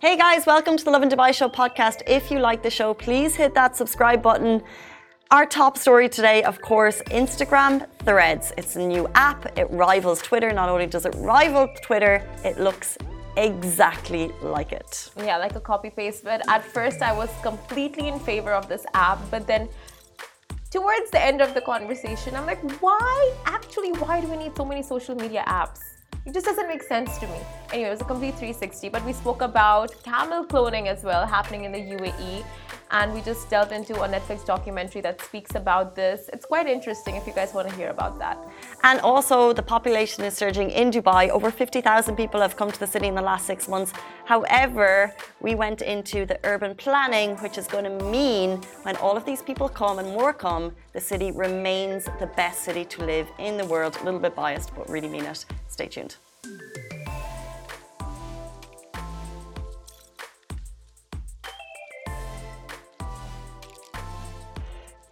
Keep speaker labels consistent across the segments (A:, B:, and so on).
A: Hey guys, welcome to the Lovin Dubai Show podcast. If you like the show, please hit that subscribe button. Our top story today, of course, Instagram Threads. It's a new app. It rivals Twitter. Not only does it rival Twitter, it looks exactly like it.
B: Yeah, like a copy paste. But at first, I was completely in favor of this app. But then, towards the end of the conversation, I'm like, why? Actually, why do we need so many social media apps? It just doesn't make sense to me. Anyway, it was a complete 360, but we spoke about camel cloning as well happening in the UAE and we just delved into a Netflix documentary that speaks about this. It's quite interesting if you guys want to hear about that.
A: And also, the population is surging in Dubai. Over 50,000 people have come to the city in the last six months. However, we went into the urban planning, which is going to mean when all of these people come and more come, the city remains the best city to live in the world. A little bit biased, but really mean it. Stay tuned.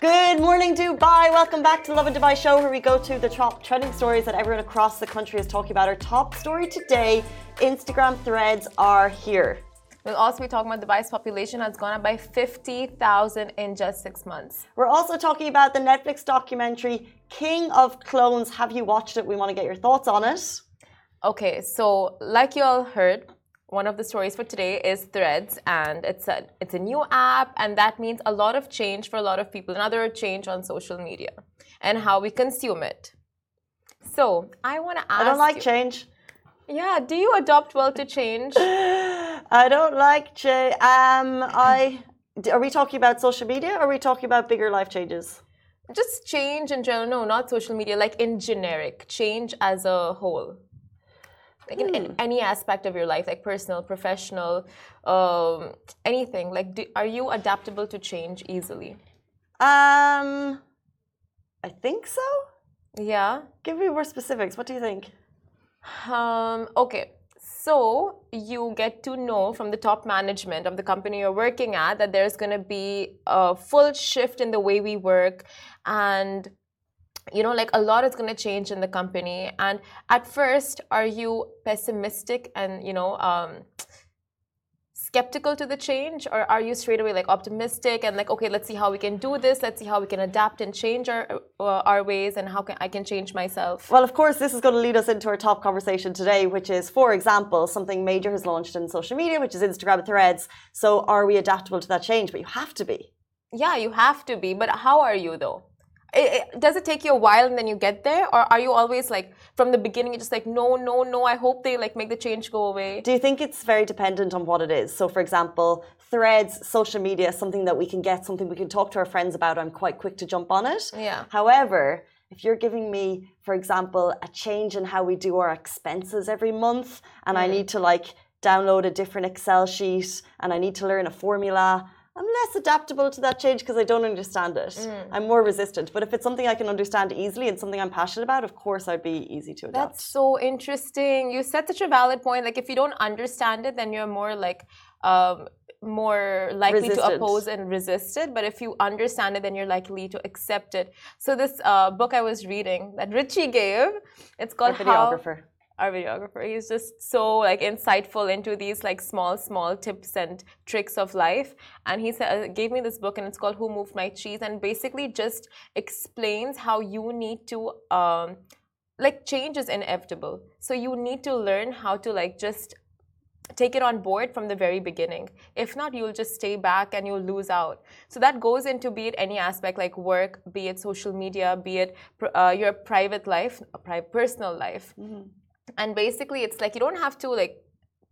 A: Good morning, Dubai. Welcome back to the Lovin Dubai show, where we go to the top trending stories that everyone across the country is talking about. Our top story today Instagram threads are here.
B: We'll also be talking about Dubai's population has gone up by 50,000 in just six months.
A: We're also talking about the Netflix documentary King of Clones. Have you watched it? We want to get your thoughts on it.
B: Okay, so like you all heard, one of the stories for today is Threads, and it's a it's a new app, and that means a lot of change for a lot of people. Another change on social media and how we consume it. So I want to ask.
A: I don't like
B: you,
A: change.
B: Yeah, do you adopt well to change?
A: I don't like change. Um, I are we talking about social media? or Are we talking about bigger life changes?
B: Just change in general. No, not social media. Like in generic, change as a whole like in, in, hmm. any aspect of your life like personal professional um, anything like do, are you adaptable to change easily?
A: Um i think so.
B: Yeah?
A: Give me more specifics. What do you think?
B: Um okay. So you get to know from the top management of the company you're working at that there's going to be a full shift in the way we work and you know like a lot is going to change in the company. And at first are you pessimistic and you know um, skeptical to the change? Or are you straight away like optimistic and like okay let's see how we can do this. Let's see how we can adapt and change our uh, our ways and how can I can change myself.
A: Well of course this is going to lead us into our top conversation today which is for example something major has launched in social media which is Instagram threads. So are we adaptable to that change? But you have to be.
B: Yeah you have to be. But how are you though it, it, does it take you a while and then you get there? Or are you always like from the beginning you're just like no no no i hope they like make the change go away
A: do you think it's very dependent on what it is? So for example threads social media something that we can get something we can talk to our friends about. I'm quite quick to jump on it.
B: Yeah.
A: However if you're giving me for example a change in how we do our expenses every month and mm. i need to like download a different excel sheet and i need to learn a formula I'm less adaptable to that change because I don't understand it. Mm. I'm more resistant. But if it's something I can understand easily and something I'm passionate about, of course I'd be easy to adapt.
B: That's so interesting. You said such a valid point. Like if you don't understand it, then you're more like um, more likely Resistant. to oppose and resist it. But if you understand it, then you're likely to accept it. So this uh, book I was reading that Richie gave, it's called
A: Our videographer.
B: How our videographer. He's just so like insightful into these like small, small tips and tricks of life. And he said, gave me this book, and it's called "Who Moved My Cheese," and basically just explains how you need to. Um, like change is inevitable so you need to learn how to like just take it on board from the very beginning. If not, you'll just stay back and you'll lose out. So that goes into be it any aspect like work, be it social media, be it uh, your private life, a private personal life. Mm-hmm and basically it's like you don't have to like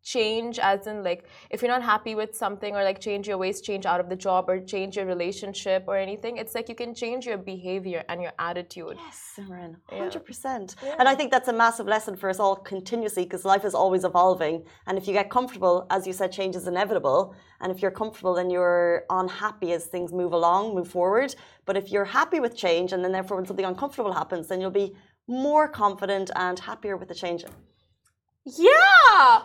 B: change as in like if you're not happy with something or like change your ways change out of the job or change your relationship or anything it's like you can change your behavior and your attitude.
A: Yes Simran 100% yeah. and I think that's a massive lesson for us all continuously because life is always evolving. And if you get comfortable as you said change is inevitable. And if you're comfortable then you're unhappy as things move along move forward. But if you're happy with change and then therefore when something uncomfortable happens then you'll be more confident and happier with the change.
B: Yeah,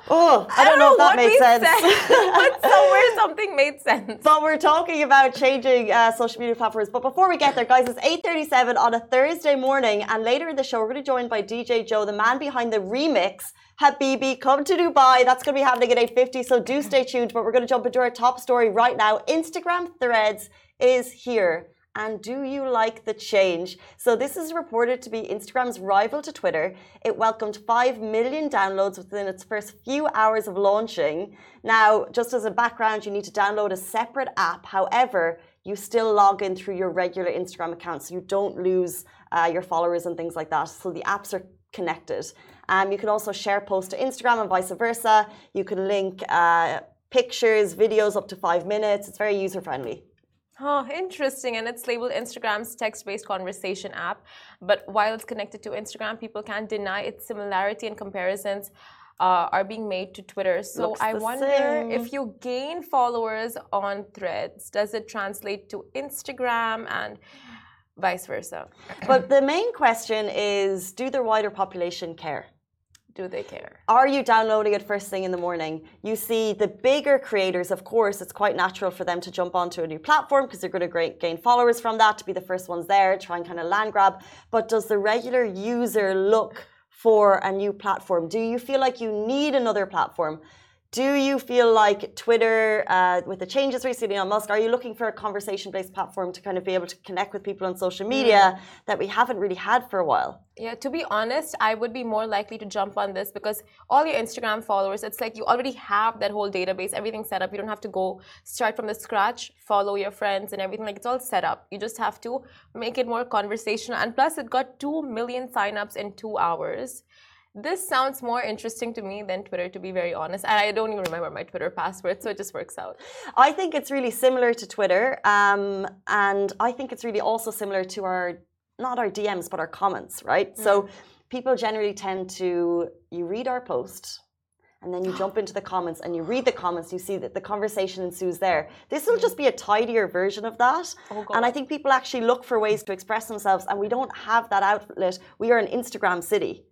A: Oh, I, don't, know, if that made sense.
B: but somewhere something made sense.
A: But we're talking about changing uh, social media platforms. But before we get there, guys, it's 8.37 on a Thursday morning. And later in the show, we're going to join by DJ Joe, the man behind the remix, Habibi, Come to Dubai. That's going to be happening at 8.50, so do stay tuned. But we're going to jump into our top story right now. Instagram Threads is here and do you like the change? So, this is reported to be Instagram's rival to Twitter. It welcomed 5 million downloads within its first few hours of launching. Now, just as a background, you need to download a separate app. However, you still log in through your regular Instagram account, so you don't lose uh, your followers and things like that. So, the apps are connected. Um, you can also share posts to Instagram and vice versa. You can link uh, pictures, videos up to five minutes. It's very user friendly.
B: Oh, interesting. And it's labeled Instagram's text based conversation app. But while it's connected to Instagram, people can't deny its similarity and comparisons uh, are being made to Twitter. So
A: Looks
B: I wonder
A: same.
B: if you gain followers on threads, does it translate to Instagram and vice versa?
A: But the main question is do the wider population care?
B: Do they care?
A: Are you downloading it first thing in the morning? You see, the bigger creators, of course, it's quite natural for them to jump onto a new platform because they're going to gain followers from that, to be the first ones there, try and kind of land grab. But does the regular user look for a new platform? Do you feel like you need another platform? Do you feel like Twitter, uh, with the changes recently on Musk, are you looking for a conversation based platform to kind of be able to connect with people on social media that we haven't really had for a while?
B: Yeah, to be honest, I would be more likely to jump on this because all your Instagram followers, it's like you already have that whole database, everything set up. You don't have to go start from the scratch, follow your friends and everything. Like it's all set up. You just have to make it more conversational. And plus, it got 2 million signups in two hours. This sounds more interesting to me than Twitter, to be very honest. And I don't even remember my Twitter password, so it just works out.
A: I think it's really similar to Twitter, um, and I think it's really also similar to our not our DMs but our comments, right? So people generally tend to you read our post. And then you jump into the comments and you read the comments, you see that the conversation ensues there. This will just be a tidier version of that.
B: Oh,
A: and I think people actually look for ways to express themselves, and we don't have that outlet. We are an Instagram city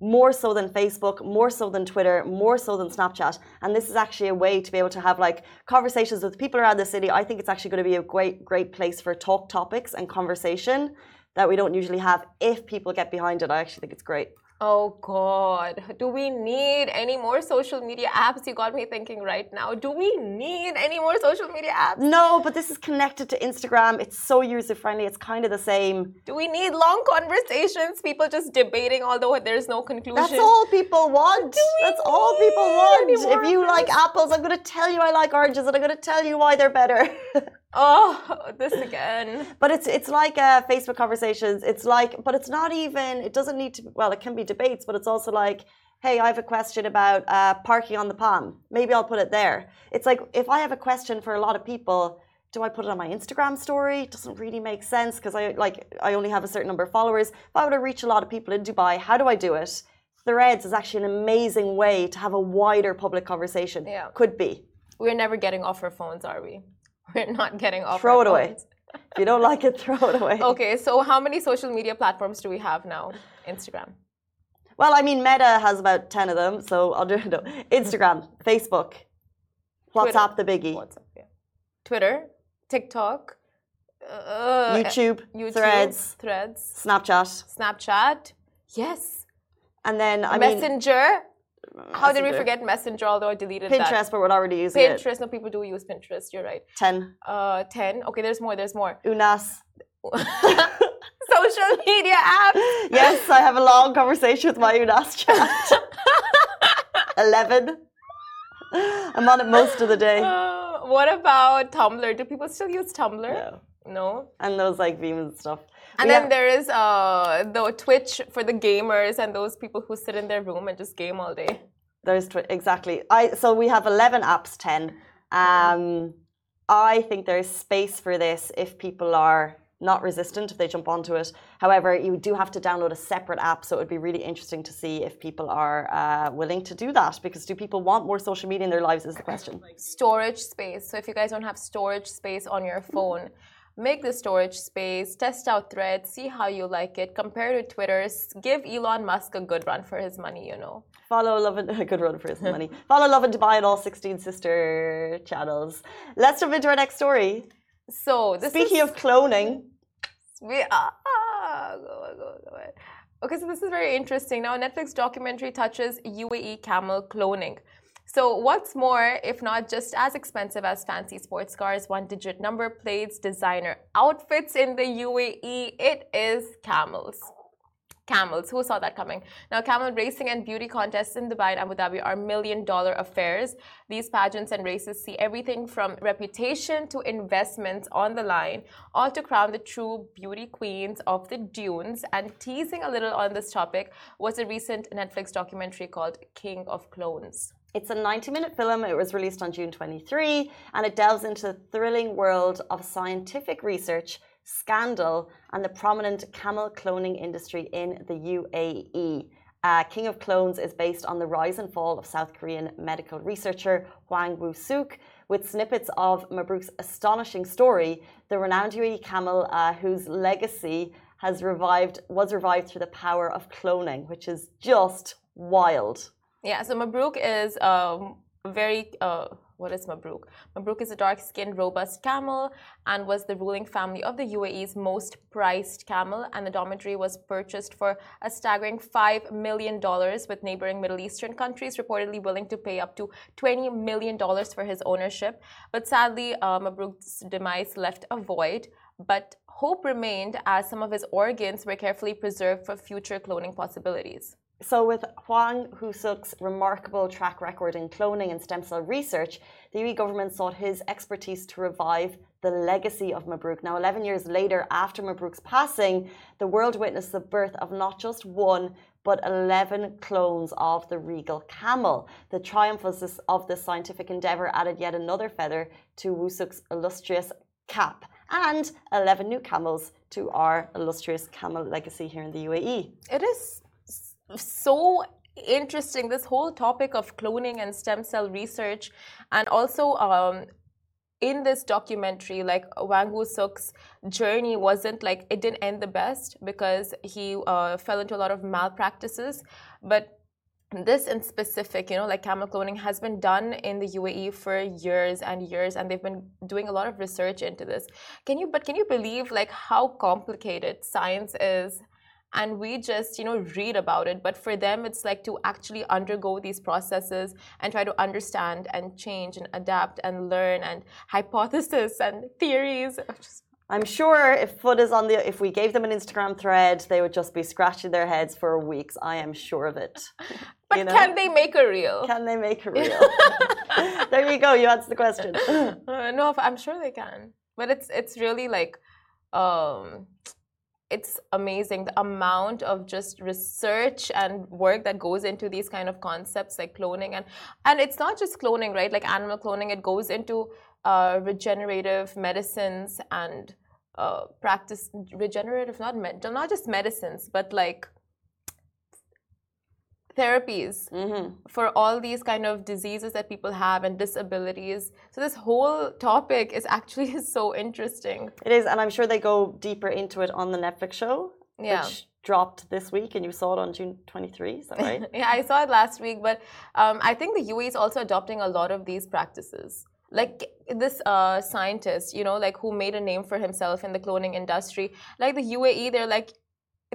A: more so than Facebook, more so than Twitter, more so than Snapchat. And this is actually a way to be able to have like conversations with people around the city. I think it's actually going to be a great, great place for talk topics and conversation that we don't usually have if people get behind it. I actually think it's great.
B: Oh God, do we need any more social media apps? You got me thinking right now. Do we need any more social media apps?
A: No, but this is connected to Instagram. It's so user friendly. It's kind of the same.
B: Do we need long conversations? People just debating, although there's no conclusion.
A: That's all people want. That's all people want. If you like apples, I'm going to tell you I like oranges, and I'm going to tell you why they're better.
B: Oh, this again.
A: But it's it's like uh, Facebook conversations. It's like, but it's not even. It doesn't need to. Well, it can be debates, but it's also like, hey, I have a question about uh, parking on the palm. Maybe I'll put it there. It's like if I have a question for a lot of people, do I put it on my Instagram story? It doesn't really make sense because I like I only have a certain number of followers. If I were to reach a lot of people in Dubai, how do I do it? Threads is actually an amazing way to have a wider public conversation.
B: Yeah.
A: Could be.
B: We're never getting off our phones, are we? We're not getting off
A: Throw it away. If you don't like it, throw it away.
B: Okay, so how many social media platforms do we have now? Instagram.
A: Well, I mean, Meta has about 10 of them, so I'll do no. Instagram, Facebook, WhatsApp, the biggie,
B: WhatsApp, yeah. Twitter, TikTok, uh,
A: YouTube,
B: YouTube,
A: Threads,
B: Threads,
A: Snapchat,
B: Snapchat. Yes.
A: and then, I mean,
B: Messenger. How did we forget Messenger? Although I deleted that?
A: Pinterest,
B: that.
A: but we're already using it.
B: Pinterest. No, people do use Pinterest. You're right.
A: 10.
B: Uh, ten. Okay, there's more. There's more.
A: Unas.
B: Social media apps.
A: Yes, I have a long conversation with my Unas chat. 11. I'm on it most of the day.
B: Uh, what about Tumblr? Do people still use Tumblr?
A: No.
B: No.
A: And those like Veeam and stuff.
B: And then there is uh, the Twitch for the gamers and those people who sit in their room and just game all day.
A: There's tw- exactly. I so we have 11 apps, 10. Um, I think there's space for this if people are not resistant if they jump onto it. However, you do have to download a separate app, so it would be really interesting to see if people are uh, willing to do that. Because do people want more social media in their lives? Is the question.
B: Storage space. So if you guys don't have storage space on your phone, make the storage space, test out Threads, see how you like it, compare to Twitter's, give Elon Musk a good run for his money, you know.
A: Follow Lovin a good run for his money. Follow Lovin Dubai on all 16 sister channels. Let's jump into our next story.
B: So this
A: Speaking
B: is,
A: of cloning,
B: we, ah, ah, go, go, go. Okay, so this is very interesting. Now, a Netflix documentary touches UAE camel cloning. So, what's more, if not just as expensive as fancy sports cars, one digit number plates, designer outfits in the UAE, it is camels. Camels, who saw that coming? Now, camel racing and beauty contests in Dubai and Abu Dhabi are million dollar affairs. These pageants and races see everything from reputation to investments on the line, all to crown the true beauty queens of the dunes. And teasing a little on this topic was a recent Netflix documentary called King of Clones.
A: It's a 90 minute film. It was released on June 23 and it delves into the thrilling world of scientific research, scandal, and the prominent camel cloning industry in the UAE. Uh, King of Clones is based on the rise and fall of South Korean medical researcher Hwang Woo Suk, with snippets of Mabruk's astonishing story, the renowned UAE camel uh, whose legacy has revived was revived through the power of cloning, which is just wild.
B: Yeah, so Mabrouk is um, very. Uh, what is Mabrouk? Mabrouk is a dark skinned, robust camel and was the ruling family of the UAE's most prized camel. And the documentary was purchased for a staggering $5 million, with neighboring Middle Eastern countries reportedly willing to pay up to $20 million for his ownership. But sadly, uh, Mabrouk's demise left a void. But hope remained as some of his organs were carefully preserved for future cloning possibilities.
A: So, with Hwang Woo-suk's remarkable track record in cloning and stem cell research, the UAE government sought his expertise to revive the legacy of Mabruk. Now, 11 years later, after Mabruk's passing, the world witnessed the birth of not just one, but 11 clones of the regal camel. The triumph of this, scientific endeavor added yet another feather to Woo-suk's illustrious cap and 11 new camels to our illustrious camel legacy here in the UAE.
B: It is so interesting this whole topic of cloning and stem cell research. And also um, in this documentary like Hwang woo-suk's journey wasn't like it didn't end the best because he uh, fell into a lot of malpractices. But this in specific you know like camel cloning has been done in the uae for years and years and they've been doing a lot of research into this. Can you but can you believe like how complicated science is and we just you know read about it but for them it's like to actually undergo these processes and try to understand and change and adapt and learn and hypothesis and theories
A: I'm sure if foot is on the if we gave them an Instagram thread, they would just be scratching their heads for weeks. I am sure of it.
B: But you know? can they make a reel?
A: Can they make a reel? there you go. You answered the question.
B: Uh, no, I'm sure they can. But it's it's really like um it's amazing. The amount of just research and work that goes into these kind of concepts like cloning and and it's not just cloning right? Like animal cloning it goes into uh, regenerative medicines and uh, practice regenerative not med- not just medicines but like therapies
A: mm-hmm.
B: for all these kind of diseases that people have and disabilities. So this whole topic is actually so interesting.
A: It is, and I'm sure they go deeper into it on the Netflix show,
B: yeah.
A: which dropped this week, and you saw it on June 23. Is that right?
B: yeah, I saw it last week, but um, I think the UAE is also adopting a lot of these practices like this uh, scientist, you know, like who made a name for himself in the cloning industry. Like the UAE, they're like,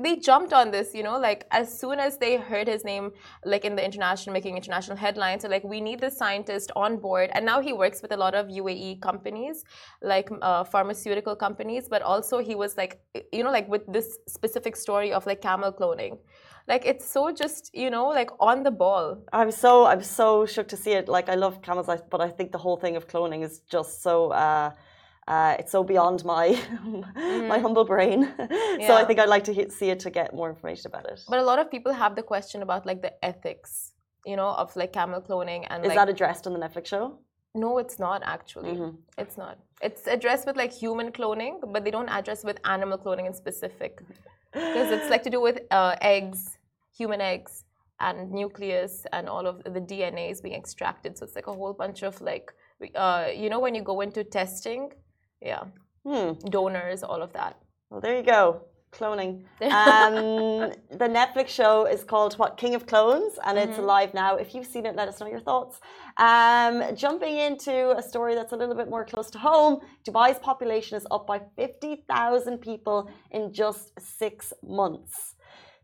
B: they jumped on this, you know, like as soon as they heard his name, like in the international, making international headlines, so like we need this scientist on board. And now he works with a lot of UAE companies, like uh, pharmaceutical companies, but also he was like, you know, like with this specific story of like camel cloning. Like it's so just, you know, like on the ball.
A: I'm so, I'm so shook to see it. Like I love camels, but I think the whole thing of cloning is just so, uh, uh, it's so beyond my mm. my humble brain. Yeah. so I think I'd like to see it to get more information about it.
B: But a lot of people have the question about like the ethics, you know, of like camel cloning and
A: is
B: like,
A: that addressed on the Netflix show?
B: No, it's not actually. Mm-hmm. It's not. It's addressed with like human cloning, but they don't address with animal cloning in specific, because it's like to do with uh, eggs, human eggs, and nucleus, and all of the DNA is being extracted. So it's like a whole bunch of like, uh, you know, when you go into testing yeah
A: Hmm.
B: donors, all of that.
A: Well, there you go. Cloning. Um, the Netflix show is called What King of Clones, and it's
B: Mm-hmm.
A: live now. If you've seen it, let us know your thoughts. Um, jumping into a story that's a little bit more close to home, Dubai's population is up by 50,000 people in just six months.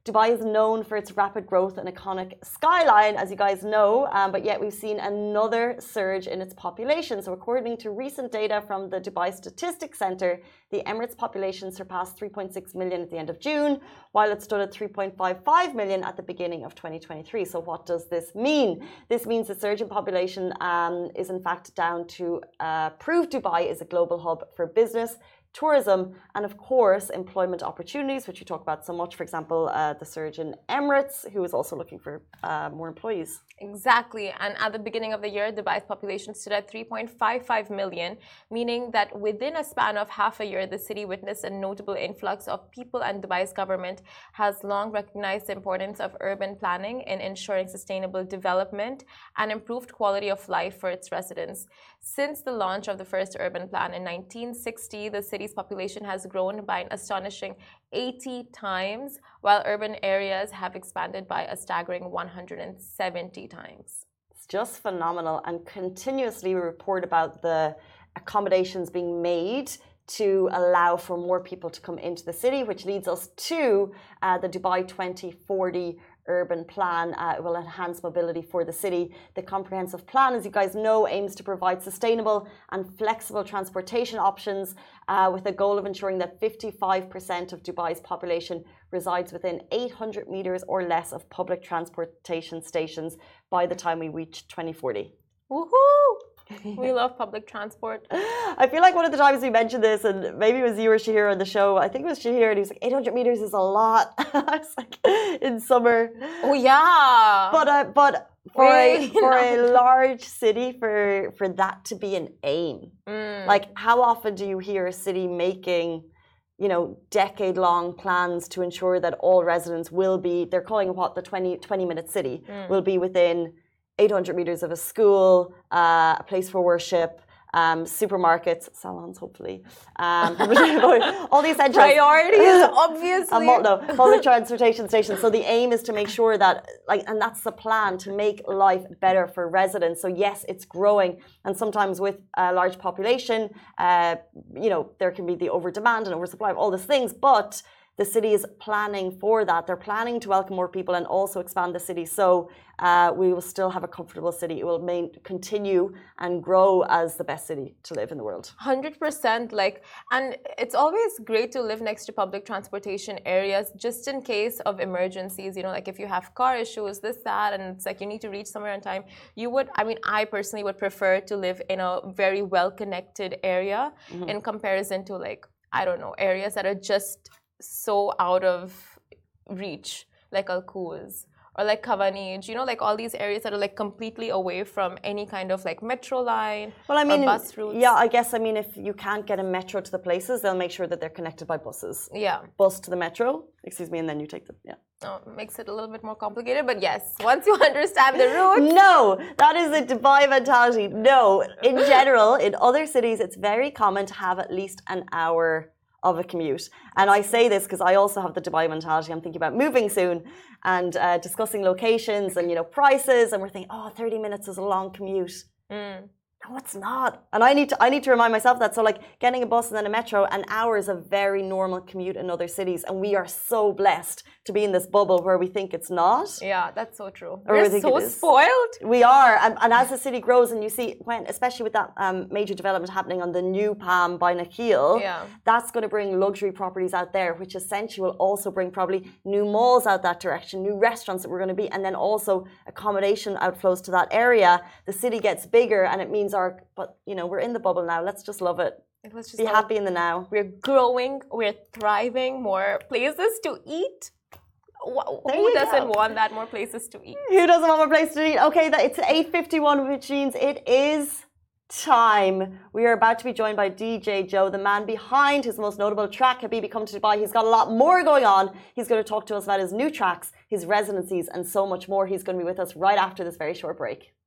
A: Dubai is known for its rapid growth and iconic skyline, as you guys know, um, but yet we've seen another surge in its population. So, according to recent data from the Dubai Statistics Center, the Emirates population surpassed 3.6 million at the end of June, while it stood at 3.55 million at the beginning of 2023. So, what does this mean? This means the surge in population um, is, in fact, down to uh, prove Dubai is a global hub for business tourism, and of course, employment opportunities, which we talk about so much. For example, uh, the surge in Emirates, who is also looking for uh, more employees.
B: Exactly. And at the beginning of the year, Dubai's population stood at 3.55 million, meaning that within a span of half a year, the city witnessed a notable influx of people, and Dubai's government has long recognized the importance of urban planning in ensuring sustainable development and improved quality of life for its residents. Since the launch of the first urban plan in 1960, the city's population has grown by an astonishing 80 times, while urban areas have expanded by a staggering 170 times.
A: It's just phenomenal. And continuously, we report about the accommodations being made to allow for more people to come into the city, which leads us to uh, the Dubai 2040 urban plan uh, will enhance mobility for the city. The comprehensive plan, as you guys know, aims to provide sustainable and flexible transportation options uh, with a goal of ensuring that 55% of Dubai's population resides within 800 meters or less of public transportation stations by the time we reach 2040.
B: Woohoo! We love public transport.
A: I feel like one of the times we mentioned this, and maybe it was you or Shahir on the show. I think it was Shahir, and he was like, 800 meters is a lot. I was like, in summer.
B: Oh yeah.
A: But uh, but for a
B: Really?
A: for a large city, for for that to be an aim,
B: Mm.
A: like how often do you hear a city making, you know, decade long plans to ensure that all residents will be? They're calling what the 20, 20 minute city
B: Mm.
A: will be within 800 meters of a school, uh, a place for worship. Um, supermarkets, salons, hopefully, um, all the essentials.
B: Priorities, obviously.
A: No, public transportation stations. So the aim is to make sure that, like, and that's the plan to make life better for residents. So yes, it's growing, and sometimes with a large population, uh, you know, there can be the over demand and oversupply of all these things, but the city is planning for that. They're planning to welcome more people and also expand the city. So uh, we will still have a comfortable city. It will main, continue and grow as the best city to live in the world.
B: 100% like and it's always great to live next to public transportation areas just in case of emergencies you know like if you have car issues this that and it's like you need to reach somewhere on time you would i mean i personally would prefer to live in a very well connected area in comparison to like i don't know areas that are just so out of reach like al or like Khawaneej, you know, like all these areas that are like completely away from any kind of like metro line
A: Well, I
B: or
A: mean,
B: bus routes.
A: yeah, I guess, I mean, if you can't get a metro to the places, they'll make sure that they're connected by buses.
B: Yeah.
A: Bus to the metro, excuse me, and then you take the, yeah.
B: Oh, makes it a little bit more complicated, but yes, once you understand the route,
A: No, that is a Dubai mentality. No, in general, in other cities, it's very common to have at least an hour of a commute. And I say this because I also have the Dubai mentality. I'm thinking about moving soon and uh, discussing locations and, you know, prices. And we're thinking, oh, 30 minutes is a long commute.
B: Mm.
A: No, it's not. And I need to I need to remind myself that. So like getting a bus and then a metro, an hour is a very normal commute in other cities. And we are so blessed to be in this bubble where we think it's not.
B: yeah, that's so true.
A: Or
B: We're
A: think
B: so spoiled.
A: We are, and, and as the city grows, and you see when, especially with that um, major development happening on the new Palm by Nakheel,
B: Yeah.
A: that's going to bring luxury properties out there, which essentially will also bring probably new malls out that direction, new restaurants that we're going to be, and then also accommodation outflows to that area. The city gets bigger, and it means our, but you know, we're in the bubble now. Let's just love it.
B: It was just
A: Be
B: like,
A: happy in the now.
B: We're growing, we're thriving, more places to eat. Who doesn't
A: go.
B: want that? More places to eat.
A: Who doesn't want more place to eat? Okay, that it's 8.51, which means it is time. We are about to be joined by DJ Joe, the man behind his most notable track, Habibi Come to Dubai. He's got a lot more going on. He's going to talk to us about his new tracks, his residencies, and so much more. He's going to be with us right after this very short break.